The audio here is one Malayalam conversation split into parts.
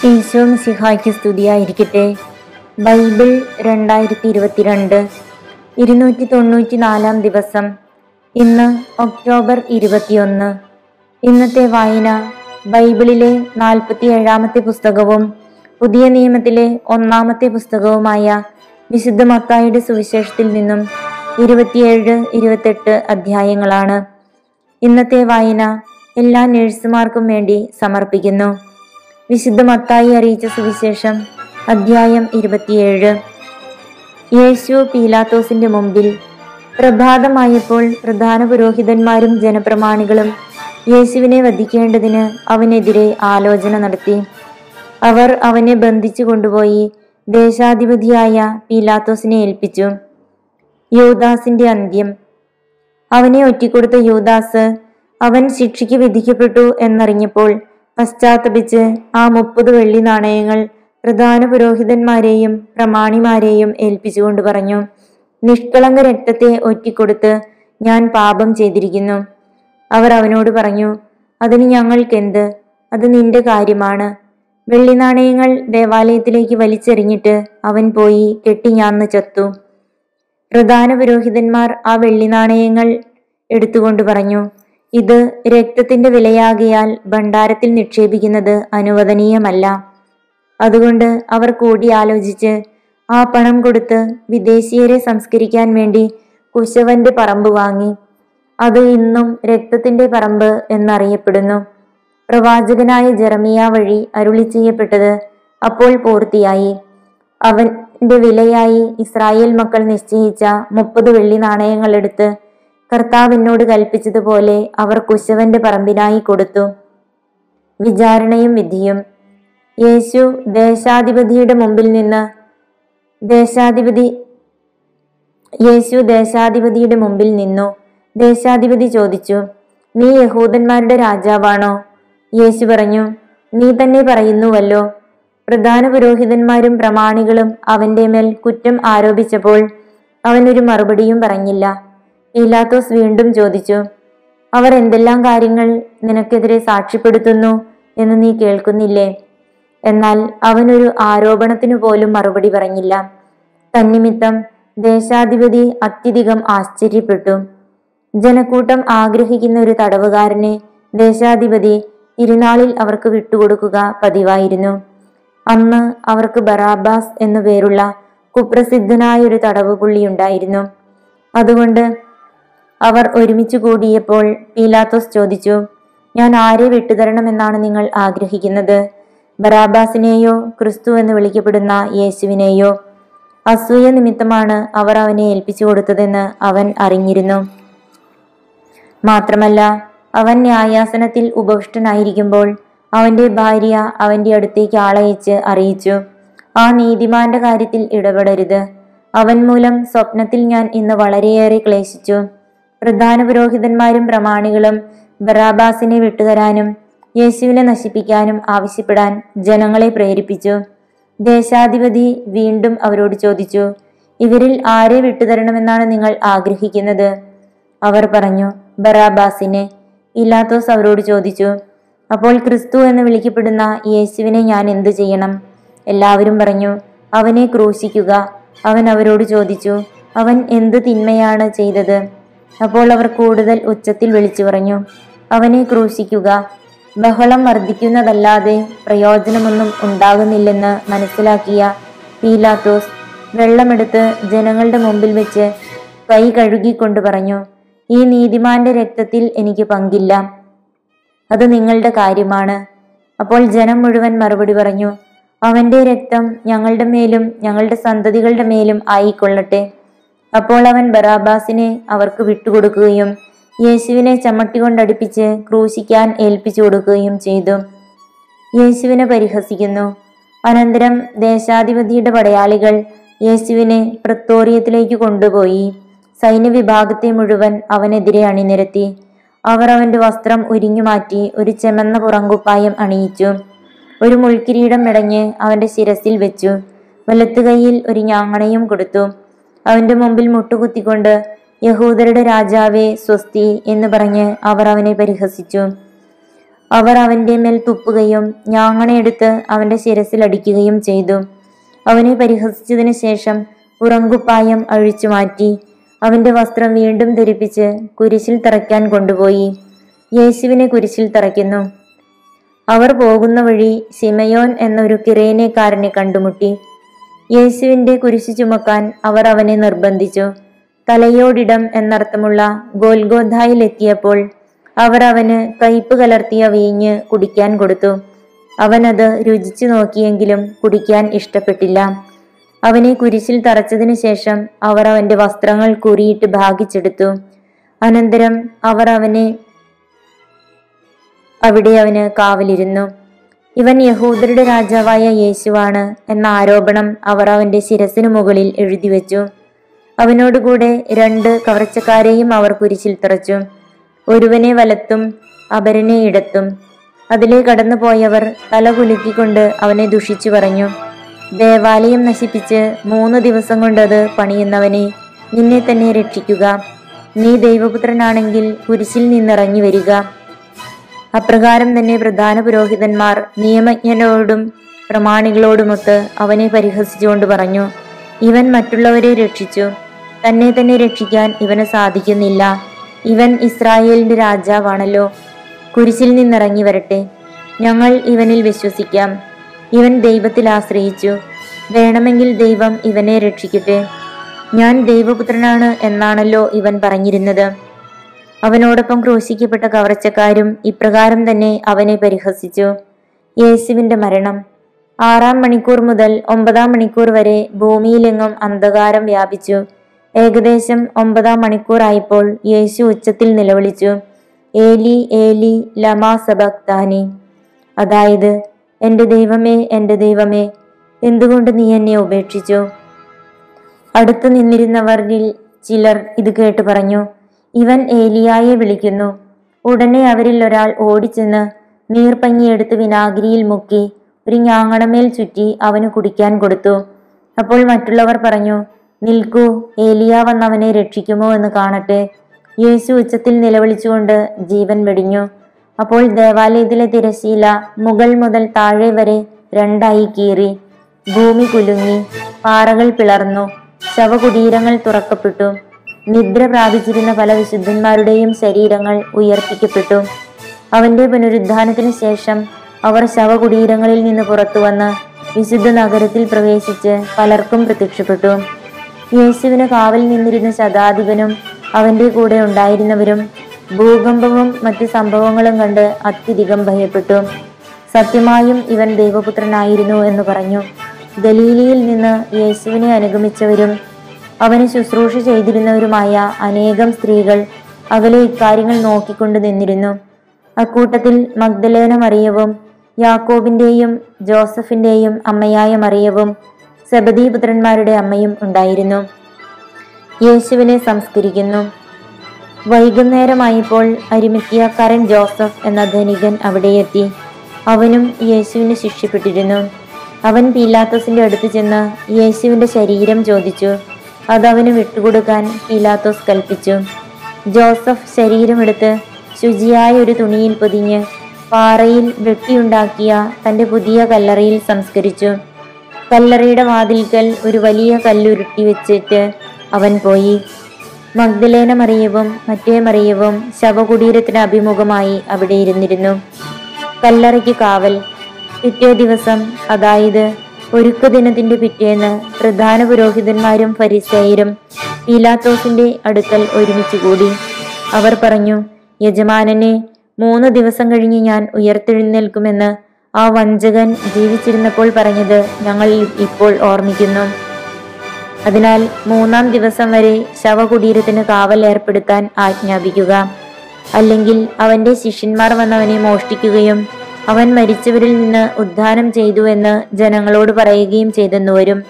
ഈശോ സിഹായ്ക്ക് സ്തുതിയായിരിക്കട്ടെ. ബൈബിൾ രണ്ടായിരത്തി ഇരുപത്തിരണ്ട് ഇരുന്നൂറ്റി തൊണ്ണൂറ്റി നാലാം ദിവസം ഇന്ന് ഒക്ടോബർ ഇരുപത്തിയൊന്ന്. ഇന്നത്തെ വായന ബൈബിളിലെ നാൽപ്പത്തി ഏഴാമത്തെ പുസ്തകവും പുതിയ നിയമത്തിലെ ഒന്നാമത്തെ പുസ്തകവുമായ വിശുദ്ധ മത്തായുടെ സുവിശേഷത്തിൽ നിന്നും ഇരുപത്തിയേഴ് ഇരുപത്തെട്ട് അധ്യായങ്ങളാണ് ഇന്നത്തെ വായന എല്ലാ നഴ്സുമാർക്കും വേണ്ടി സമർപ്പിക്കുന്നു. വിശുദ്ധ മത്തായി അറിയിച്ച സുവിശേഷം അധ്യായം ഇരുപത്തിയേഴ്. യേശു പീലാത്തോസിന്റെ മുമ്പിൽ പ്രഭാതമായപ്പോൾ പ്രധാന പുരോഹിതന്മാരും ജനപ്രമാണികളും യേശുവിനെ വധിക്കേണ്ടതിന് അവനെതിരെ ആലോചന നടത്തി. അവർ അവനെ ബന്ധിച്ചു കൊണ്ടുപോയി ദേശാധിപതിയായ പീലാത്തോസിനെ ഏൽപ്പിച്ചു. യൂദാസിന്റെ അന്ത്യം. അവനെ ഒറ്റിക്കൊടുത്ത യൂദാസ് അവൻ ശിക്ഷയ്ക്ക് വിധിക്കപ്പെട്ടു എന്നറിഞ്ഞപ്പോൾ പശ്ചാത്തപിച്ച് ആ മുപ്പത് വെള്ളി നാണയങ്ങൾ പ്രധാന പുരോഹിതന്മാരെയും പ്രമാണിമാരെയും ഏൽപ്പിച്ചുകൊണ്ട് പറഞ്ഞു നിഷ്കളങ്ക രക്തത്തെ ഒറ്റിക്കൊടുത്ത് ഞാൻ പാപം ചെയ്തിരിക്കുന്നു. അവർ അവനോട് പറഞ്ഞു അതിന് ഞങ്ങൾക്കെന്ത്? അത് നിന്റെ കാര്യമാണ്. വെള്ളി നാണയങ്ങൾ ദേവാലയത്തിലേക്ക് വലിച്ചെറിഞ്ഞിട്ട് അവൻ പോയി കെട്ടിഞ്ഞാന്ന് ചത്തു. പ്രധാന പുരോഹിതന്മാർ ആ വെള്ളി നാണയങ്ങൾ എടുത്തുകൊണ്ട് പറഞ്ഞു ഇത് രക്തത്തിന്റെ വിലയാകിയാൽ ഭണ്ഡാരത്തിൽ നിക്ഷേപിക്കുന്നത് അനുവദനീയമല്ല. അതുകൊണ്ട് അവർ കൂടിയാലോചിച്ച് ആ പണം കൊടുത്ത് വിദേശീയരെ സംസ്കരിക്കാൻ വേണ്ടി കുശവന്റെ പറമ്പ് വാങ്ങി. അത് ഇന്നും രക്തത്തിന്റെ പറമ്പ് എന്നറിയപ്പെടുന്നു. പ്രവാചകനായ ജെറമിയ വഴി അരുളി ചെയ്യപ്പെട്ടത് അപ്പോൾ പൂർത്തിയായി. അവന്റെ വിലയായി ഇസ്രായേൽ മക്കൾ നിശ്ചയിച്ച മുപ്പത് വെള്ളി നാണയങ്ങൾ എടുത്ത് കർത്താവിനോട് കൽപ്പിച്ചതുപോലെ അവർ കുശവന്റെ പറമ്പിനായി കൊടുത്തു. വിചാരണയും വിധിയും. യേശു ദേശാധിപതിയുടെ മുമ്പിൽ നിന്ന് ദേശാധിപതി യേശു ദേശാധിപതിയുടെ മുമ്പിൽ നിന്നു. ദേശാധിപതി ചോദിച്ചു നീ യഹൂദന്മാരുടെ രാജാവാണോ? യേശു പറഞ്ഞു നീ തന്നെ പറയുന്നുവല്ലോ. പ്രധാന പുരോഹിതന്മാരും പ്രമാണികളും അവന്റെ മേൽ കുറ്റം ആരോപിച്ചപ്പോൾ അവനൊരു മറുപടിയും പറഞ്ഞില്ല. പീലാത്തോസ് വീണ്ടും ചോദിച്ചു അവർ എന്തെല്ലാം കാര്യങ്ങൾ നിനക്കെതിരെ സാക്ഷ്യപ്പെടുത്തുന്നു എന്ന് നീ കേൾക്കുന്നില്ലേ? എന്നാൽ അവനൊരു ആരോപണത്തിനു പോലും മറുപടി പറഞ്ഞില്ല. തന്നിമിത്തം ദേശാധിപതി അത്യധികം ആശ്ചര്യപ്പെട്ടു. ജനക്കൂട്ടം ആഗ്രഹിക്കുന്ന ഒരു തടവുകാരനെ ദേശാധിപതി തിരുനാളിൽ അവർക്ക് വിട്ടുകൊടുക്കുക പതിവായിരുന്നു. അന്ന് അവർക്ക് ബറാബാസ് എന്നു പേരുള്ള കുപ്രസിദ്ധനായ ഒരു തടവുപുള്ളി ഉണ്ടായിരുന്നു. അതുകൊണ്ട് അവർ ഒരുമിച്ച് കൂടിയപ്പോൾ പീലാത്തോസ് ചോദിച്ചു ഞാൻ ആരെ വിട്ടുതരണമെന്നാണ് നിങ്ങൾ ആഗ്രഹിക്കുന്നത്? ബറാബാസിനെയോ ക്രിസ്തു എന്ന് വിളിക്കപ്പെടുന്ന യേശുവിനെയോ? അസൂയ നിമിത്തമാണ് അവർ അവനെ ഏൽപ്പിച്ചു കൊടുത്തതെന്ന് അവൻ അറിഞ്ഞിരുന്നു. മാത്രമല്ല അവൻ ന്യായാസനത്തിൽ ഉപവിഷ്ടനായിരിക്കുമ്പോൾ അവന്റെ ഭാര്യ അവന്റെ അടുത്തേക്ക് ആളയച്ച് അറിയിച്ചു ആ നീതിമാന്റെ കാര്യത്തിൽ ഇടപെടരുത്. അവൻ മൂലം സ്വപ്നത്തിൽ ഞാൻ ഇന്ന് വളരെയേറെ ക്ലേശിച്ചു. പ്രധാന പുരോഹിതന്മാരും പ്രമാണികളും ബറാബാസിനെ വിട്ടുതരാനും യേശുവിനെ നശിപ്പിക്കാനും ആവശ്യപ്പെടാൻ ജനങ്ങളെ പ്രേരിപ്പിച്ചു. ദേശാധിപതി വീണ്ടും അവരോട് ചോദിച്ചു ഇവരിൽ ആരെ വിട്ടുതരണമെന്നാണ് നിങ്ങൾ ആഗ്രഹിക്കുന്നത്? അവർ പറഞ്ഞു ബറാബാസിനെ. ഇലാത്തോസ് അവരോട് ചോദിച്ചു അപ്പോൾ ക്രിസ്തു എന്ന് വിളിക്കപ്പെടുന്ന യേശുവിനെ ഞാൻ എന്തു ചെയ്യണം? എല്ലാവരും പറഞ്ഞു അവനെ ക്രൂശിക്കുക. അവൻ അവരോട് ചോദിച്ചു അവൻ എന്ത് തിന്മയാണ് ചെയ്തത്? അപ്പോൾ അവർ കൂടുതൽ ഉച്ചത്തിൽ വിളിച്ചു പറഞ്ഞു അവനെ ക്രൂശിക്കുക. ബഹളം വർദ്ധിക്കുന്നതല്ലാതെ പ്രയോജനമൊന്നും ഉണ്ടാകുന്നില്ലെന്ന് മനസ്സിലാക്കിയ പീലാത്തോസ് വെള്ളമെടുത്ത് ജനങ്ങളുടെ മുമ്പിൽ വെച്ച് കൈ കഴുകിക്കൊണ്ട് പറഞ്ഞു ഈ നീതിമാന്റെ രക്തത്തിൽ എനിക്ക് പങ്കില്ല. അത് നിങ്ങളുടെ കാര്യമാണ്. അപ്പോൾ ജനം മുഴുവൻ മറുപടി പറഞ്ഞു അവന്റെ രക്തം ഞങ്ങളുടെ മേലും ഞങ്ങളുടെ സന്തതികളുടെ മേലും ആയിക്കൊള്ളട്ടെ. അപ്പോൾ അവൻ ബറാബാസിനെ അവർക്ക് വിട്ടുകൊടുക്കുകയും യേശുവിനെ ചമ്മട്ടി കൊണ്ടടുപ്പിച്ച് ക്രൂശിക്കാൻ ഏൽപ്പിച്ചു കൊടുക്കുകയും ചെയ്തു. യേശുവിനെ പരിഹസിക്കുന്നു. അനന്തരം ദേശാധിപതിയുടെ പടയാളികൾ യേശുവിനെ പ്രത്തോറിയത്തിലേക്ക് കൊണ്ടുപോയി. സൈന്യവിഭാഗത്തെ മുഴുവൻ അവനെതിരെ അണിനിരത്തി. അവർ അവന്റെ വസ്ത്രം ഉരിഞ്ഞുമാറ്റി ഒരു ചെമന്ന പുറങ്കുപ്പായം അണിയിച്ചു. ഒരു മുൾക്കിരീടം മെടഞ്ഞ് അവന്റെ ശിരസിൽ വെച്ചു. വലത്തുകൈയിൽ ഒരു ഞാങ്ങണയും കൊടുത്തു. അവന്റെ മുമ്പിൽ മുട്ടുകുത്തിക്കൊണ്ട് യഹൂദരുടെ രാജാവേ സ്വസ്തി എന്ന് പറഞ്ഞ് അവർ അവനെ പരിഹസിച്ചു. അവർ അവന്റെ മേൽ തുപ്പുകയും ഞാങ്ങണയെടുത്ത് അവന്റെ ശിരസിൽ അടിക്കുകയും ചെയ്തു. അവനെ പരിഹസിച്ചതിന് ശേഷം ഉറങ്കുപ്പായം അഴിച്ചു മാറ്റി അവന്റെ വസ്ത്രം വീണ്ടും ധരിപ്പിച്ച് കുരിശിൽ തറയ്ക്കാൻ കൊണ്ടുപോയി. യേശുവിനെ കുരിശിൽ തറയ്ക്കുന്നു. അവർ പോകുന്ന വഴി സിമയോൻ എന്നൊരു കിറേനക്കാരനെ കണ്ടുമുട്ടി. യേശുവിന്റെ കുരിശു ചുമക്കാൻ അവർ അവനെ നിർബന്ധിച്ചു. തലയോടിടം എന്നർത്ഥമുള്ള ഗോൽഗോധായിലെത്തിയപ്പോൾ അവർ അവന് കയ്പ് കലർത്തിയ വീഞ്ഞ് കുടിക്കാൻ കൊടുത്തു. അവനത് രുചിച്ചു നോക്കിയെങ്കിലും കുടിക്കാൻ ഇഷ്ടപ്പെട്ടില്ല. അവനെ കുരിശിൽ തറച്ചതിനു ശേഷം അവർ അവന്റെ വസ്ത്രങ്ങൾ കുറിയിട്ട് ഭാഗിച്ചെടുത്തു. അനന്തരം അവർ അവനെ അവിടെ അവന് കാവലിരുന്നു. ഇവൻ യഹൂദരുടെ രാജാവായ യേശുവാണ് എന്ന ആരോപണം അവർ അവന്റെ ശിരസിനു മുകളിൽ എഴുതി എഴുതിവെച്ചു. അവനോടുകൂടെ രണ്ട് കവർച്ചക്കാരെയും അവർ കുരിശിൽ തറച്ചു. ഒരുവനെ വലത്തും അപരനെ ഇടത്തും. അതിലെ കടന്നുപോയവർ തല കുലുക്കിക്കൊണ്ട് അവനെ ദുഷിച്ചു പറഞ്ഞു ദേവാലയം നശിപ്പിച്ച് മൂന്ന് ദിവസം കൊണ്ടത് പണിയുന്നവനെ നിന്നെ തന്നെ രക്ഷിക്കുക. നീ ദൈവപുത്രനാണെങ്കിൽ കുരിശിൽ നിന്നിറങ്ങി വരിക. അപ്രകാരം തന്നെ പ്രധാന പുരോഹിതന്മാർ നിയമജ്ഞനോടും പ്രമാണികളോടുമൊത്ത് അവനെ പരിഹസിച്ചുകൊണ്ട് പറഞ്ഞു ഇവൻ മറ്റുള്ളവരെ രക്ഷിച്ചു. തന്നെ തന്നെ രക്ഷിക്കാൻ ഇവന് സാധിക്കുന്നില്ല. ഇവൻ ഇസ്രായേലിന്റെ രാജാവാണല്ലോ. കുരിശിൽ നിന്നിറങ്ങി വരട്ടെ. ഞങ്ങൾ ഇവനിൽ വിശ്വസിക്കാം. ഇവൻ ദൈവത്തിൽ ആശ്രയിച്ചു. വേണമെങ്കിൽ ദൈവം ഇവനെ രക്ഷിക്കട്ടെ. ഞാൻ ദൈവപുത്രനാണ് എന്നാണല്ലോ ഇവൻ പറഞ്ഞിരുന്നത്. അവനോടൊപ്പം ക്രൂശിക്കപ്പെട്ട കവർച്ചക്കാരും ഇപ്രകാരം തന്നെ അവനെ പരിഹസിച്ചു. യേശുവിന്റെ മരണം. ആറാം മണിക്കൂർ മുതൽ ഒമ്പതാം മണിക്കൂർ വരെ ഭൂമിയിലെങ്ങും അന്ധകാരം വ്യാപിച്ചു. ഏകദേശം ഒമ്പതാം മണിക്കൂറായപ്പോൾ യേശു ഉച്ചത്തിൽ നിലവിളിച്ചു. ഏലി ഏലി ലമാ സബക്താനി. അതായത് എന്റെ ദൈവമേ എന്റെ ദൈവമേ എന്തുകൊണ്ട് നീ എന്നെ ഉപേക്ഷിച്ചു? അടുത്തു നിന്നിരുന്നവരിൽ ചിലർ ഇത് കേട്ട് പറഞ്ഞു. ഇവൻ ഏലിയായെ വിളിക്കുന്നു. ഉടനെ അവരിൽ ഒരാൾ ഓടിച്ചെന്ന് നീർപ്പഞ്ഞിയെടുത്ത് വിനാഗിരിയിൽ മുക്കി ഒരു ഞാങ്ങണമേൽ ചുറ്റി അവന് കുടിക്കാൻ കൊടുത്തു. അപ്പോൾ മറ്റുള്ളവർ പറഞ്ഞു നിൽക്കൂ ഏലിയ വന്നവനെ രക്ഷിക്കുമോ എന്ന് കാണട്ടെ. യേശു ഉച്ചത്തിൽ നിലവിളിച്ചുകൊണ്ട് ജീവൻ വെടിഞ്ഞു. അപ്പോൾ ദേവാലയത്തിലെ തിരശീല മുകൾ മുതൽ താഴെ വരെ രണ്ടായി കീറി. ഭൂമി കുലുങ്ങി പാറകൾ പിളർന്നു ശവകുടീരങ്ങൾ തുറക്കപ്പെട്ടു. നിദ്ര പ്രാപിച്ചിരുന്ന പല വിശുദ്ധന്മാരുടെയും ശരീരങ്ങൾ ഉയർപ്പിക്കപ്പെട്ടു. അവന്റെ പുനരുദ്ധാനത്തിന് ശേഷം അവർ ശവകുടീരങ്ങളിൽ നിന്ന് പുറത്തു വന്ന് വിശുദ്ധ നഗരത്തിൽ പ്രവേശിച്ച് പലർക്കും പ്രത്യക്ഷപ്പെട്ടു. യേശുവിന് കാവൽ നിന്നിരുന്ന ശതാധിപനും അവന്റെ കൂടെ ഉണ്ടായിരുന്നവരും ഭൂകമ്പവും മറ്റ് സംഭവങ്ങളും കണ്ട് അത്യധികം ഭയപ്പെട്ടു. സത്യമായും ഇവൻ ദൈവപുത്രനായിരുന്നു എന്ന് പറഞ്ഞു. ഗലീലിയിൽ നിന്ന് യേശുവിനെ അനുഗമിച്ചവരും അവന് ശുശ്രൂഷ ചെയ്തിരുന്നവരുമായ അനേകം സ്ത്രീകൾ അകലെ ഇക്കാര്യങ്ങൾ നോക്കിക്കൊണ്ട് നിന്നിരുന്നു. അക്കൂട്ടത്തിൽ മഗ്ദലേന മറിയവും യാക്കോബിന്റെയും ജോസഫിന്റെയും അമ്മയായ മറിയവും സബദീപുത്രന്മാരുടെ അമ്മയും ഉണ്ടായിരുന്നു. യേശുവിനെ സംസ്കരിക്കുന്നു. വൈകുന്നേരമായപ്പോൾ അരിമിത്തിയക്കാരൻ ജോസഫ് എന്ന ധനികൻ അവിടെയെത്തി അവനും യേശുവിനെ ശിക്ഷപ്പെട്ടിരുന്നു. അവൻ പീലാത്തോസിന്റെ അടുത്ത് ചെന്ന് യേശുവിന്റെ ശരീരം ചോദിച്ചു. അതവന് വിട്ടുകൊടുക്കാൻ പീലാത്തോസ് കൽപ്പിച്ചു. ജോസഫ് ശരീരമെടുത്ത് ശുചിയായ ഒരു തുണിയിൽ പൊതിഞ്ഞ് പാറയിൽ വെട്ടിയുണ്ടാക്കിയ തന്റെ പുതിയ കല്ലറയിൽ സംസ്കരിച്ചു. കല്ലറയുടെ വാതിൽക്കൽ ഒരു വലിയ കല്ലുരുട്ടി വെച്ചിട്ട് അവൻ പോയി. മഗ്ദലേന മറിയവും മറ്റേ മറിയവും ശവകുടീരത്തിന് അഭിമുഖമായി അവിടെ ഇരുന്നിരുന്നു. കല്ലറയ്ക്ക് കാവൽ. പിറ്റേ ദിവസം അതായത് ഒരുക്ക ദിനത്തിന്റെ പിറ്റേന്ന് പ്രധാന പുരോഹിതന്മാരും ഫരിസേയരും പീലാത്തോസിന്റെ അടുക്കൽ ഒരുമിച്ച് കൂടി. അവർ പറഞ്ഞു യജമാനനെ മൂന്ന് ദിവസം കഴിഞ്ഞ് ഞാൻ ഉയർത്തെഴുന്നേൽക്കുമെന്ന് ആ വഞ്ചകൻ ജീവിച്ചിരുന്നപ്പോൾ പറഞ്ഞത് ഞങ്ങൾ ഇപ്പോൾ ഓർമ്മിക്കുന്നു. അതിനാൽ മൂന്നാം ദിവസം വരെ ശവകുടീരത്തിന് കാവൽ ഏർപ്പെടുത്താൻ ആജ്ഞാപിക്കുക. അല്ലെങ്കിൽ അവന്റെ ശിഷ്യന്മാർ വന്നവനെ മോഷ്ടിക്കുകയും അവൻ മരിച്ചവരിൽ നിന്ന് ഉദ്ധാനം ചെയ്തു എന്ന് ജനങ്ങളോട് പറയുകയും ചെയ്തെന്നുവരും.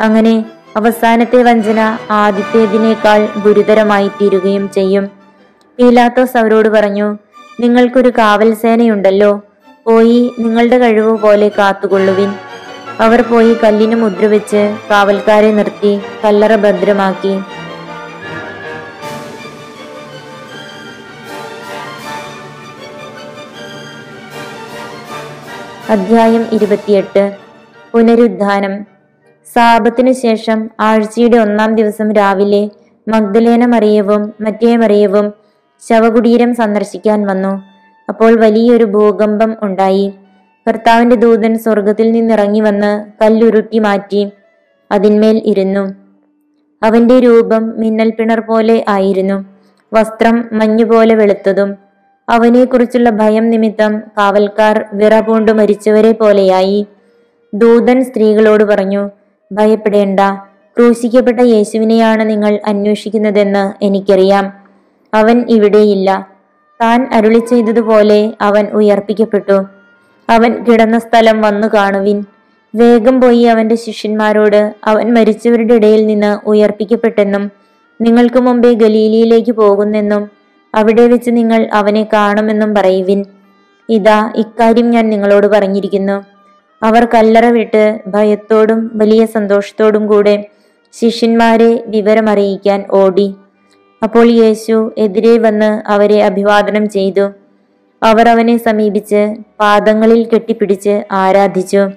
അങ്ങനെ അവസാനത്തെ വഞ്ചന ആദ്യത്തേതിനേക്കാൾ ഗുരുതരമായി തീരുകയും ചെയ്യും. പീലാത്തോസ് അവരോട് പറഞ്ഞു നിങ്ങൾക്കൊരു കാവൽ സേനയുണ്ടല്ലോ. പോയി നിങ്ങളുടെ കഴിവ് പോലെ കാത്തുകൊള്ളുവിൻ. അവർ പോയി കല്ലിന് മുദ്രവെച്ച് കാവൽക്കാരെ നിർത്തി കല്ലറ ഭദ്രമാക്കി. അധ്യായം ഇരുപത്തിയെട്ട്. പുനരുദ്ധാനം. സാപത്തിനു ശേഷം ആഴ്ചയുടെ ഒന്നാം ദിവസം രാവിലെ മഗ്ദലേന മറിയവും മറ്റേ മറിയവും ശവകുടീരം സന്ദർശിക്കാൻ വന്നു. അപ്പോൾ വലിയൊരു ഭൂകമ്പം ഉണ്ടായി. കർത്താവിന്റെ ദൂതൻ സ്വർഗത്തിൽ നിന്നിറങ്ങി വന്ന് കല്ലുരുട്ടി മാറ്റി അതിന്മേൽ ഇരുന്നു. അവന്റെ രൂപം മിന്നൽ പിണർ പോലെ ആയിരുന്നു. വസ്ത്രം മഞ്ഞുപോലെ വെളുത്തതും അവനെക്കുറിച്ചുള്ള ഭയം നിമിത്തം കാവൽക്കാർ വിറപൂണ്ടു മരിച്ചവരെ പോലെയായി. ദൂതൻ സ്ത്രീകളോട് പറഞ്ഞു ഭയപ്പെടേണ്ട. ക്രൂശിക്കപ്പെട്ട യേശുവിനെയാണ് നിങ്ങൾ അന്വേഷിക്കുന്നതെന്ന് എനിക്കറിയാം. അവൻ ഇവിടെയില്ല. താൻ അരുളി ചെയ്തതുപോലെ അവൻ ഉയർപ്പിക്കപ്പെട്ടു. അവൻ കിടന്ന സ്ഥലം വന്നു കാണുവിൻ. വേഗം പോയി അവന്റെ ശിഷ്യന്മാരോട് അവൻ മരിച്ചവരുടെ ഇടയിൽ നിന്ന് ഉയർപ്പിക്കപ്പെട്ടെന്നും നിങ്ങൾക്ക് മുമ്പേ ഗലീലിയിലേക്ക് പോകുന്നെന്നും അവിടെ വെച്ച് നിങ്ങൾ അവനെ കാണുമെന്നും പറയുവിൻ. ഇതാ ഇക്കാര്യം ഞാൻ നിങ്ങളോട് പറഞ്ഞിരിക്കുന്നു. അവർ കല്ലറ വിട്ട് ഭയത്തോടും വലിയ സന്തോഷത്തോടും കൂടെ ശിഷ്യന്മാരെ വിവരമറിയിക്കാൻ ഓടി. അപ്പോൾ യേശു എതിരെ വന്ന് അവരെ അഭിവാദനം ചെയ്തു. അവർ അവനെ സമീപിച്ച് പാദങ്ങളിൽ കെട്ടിപ്പിടിച്ച് ആരാധിച്ചു.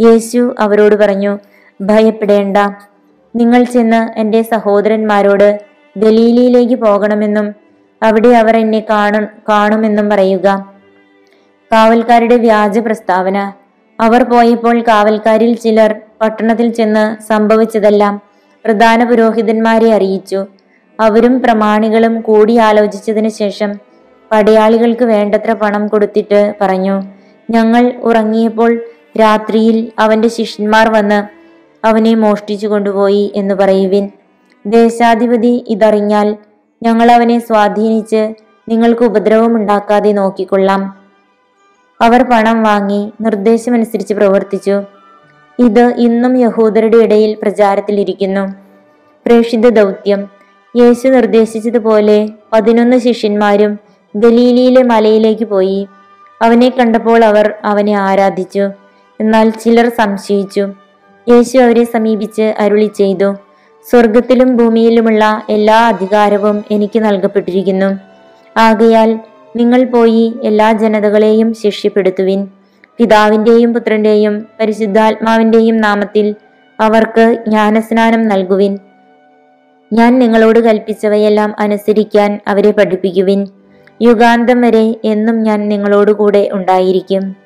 യേശു അവരോട് പറഞ്ഞു ഭയപ്പെടേണ്ട. നിങ്ങൾ ചെന്ന് എന്റെ സഹോദരന്മാരോട് ഗലീലിയിലേക്ക് പോകണമെന്നും അവിടെ അവർ എന്നെ കാണു കാണുമെന്നും പറയുക. കാവൽക്കാരുടെ വ്യാജ പ്രസ്താവന. അവർ പോയപ്പോൾ കാവൽക്കാരിൽ ചിലർ പട്ടണത്തിൽ ചെന്ന് സംഭവിച്ചതെല്ലാം പ്രധാന പുരോഹിതന്മാരെ അറിയിച്ചു. അവരും പ്രമാണികളും കൂടിയാലോചിച്ചതിനു ശേഷം പടയാളികൾക്ക് വേണ്ടത്ര പണം കൊടുത്തിട്ട് പറഞ്ഞു ഞങ്ങൾ ഉറങ്ങിയപ്പോൾ രാത്രിയിൽ അവന്റെ ശിഷ്യന്മാർ വന്ന് അവനെ മോഷ്ടിച്ചു കൊണ്ടുപോയി എന്ന് പറയുവിൻ. ദേശാധിപതി ഇതറിഞ്ഞാൽ ഞങ്ങൾ അവനെ സ്വാധീനിച്ച് നിങ്ങൾക്ക് ഉപദ്രവമുണ്ടാക്കാതെ നോക്കിക്കൊള്ളാം. അവർ പണം വാങ്ങി നിർദ്ദേശമനുസരിച്ച് പ്രവർത്തിച്ചു. ഇത് ഇന്നും യഹൂദരുടെ ഇടയിൽ പ്രചാരത്തിലിരിക്കുന്നു. പ്രേക്ഷിത ദൗത്യം. യേശു നിർദ്ദേശിച്ചതുപോലെ പതിനൊന്ന് ശിഷ്യന്മാരും ഗലീലിയിലെ മലയിലേക്ക് പോയി. അവനെ കണ്ടപ്പോൾ അവർ അവനെ ആരാധിച്ചു. എന്നാൽ ചിലർ സംശയിച്ചു. യേശു അവരെ സമീപിച്ച് അരുളി ചെയ്തു. സ്വർഗത്തിലും ഭൂമിയിലുമുള്ള എല്ലാ അധികാരവും എനിക്ക് നൽകപ്പെട്ടിരിക്കുന്നു. ആകയാൽ നിങ്ങൾ പോയി എല്ലാ ജനതകളെയും ശിഷ്യപ്പെടുത്തുവിൻ പിതാവിന്റെയും പുത്രന്റെയും പരിശുദ്ധാത്മാവിന്റെയും നാമത്തിൽ അവർക്ക് ജ്ഞാനസ്നാനം നൽകുവിൻ. ഞാൻ നിങ്ങളോട് കൽപ്പിച്ചവയെല്ലാം അനുസരിക്കാൻ അവരെ പഠിപ്പിക്കുവിൻ. യുഗാന്തം വരെ എന്നും ഞാൻ നിങ്ങളോടുകൂടെ ഉണ്ടായിരിക്കും.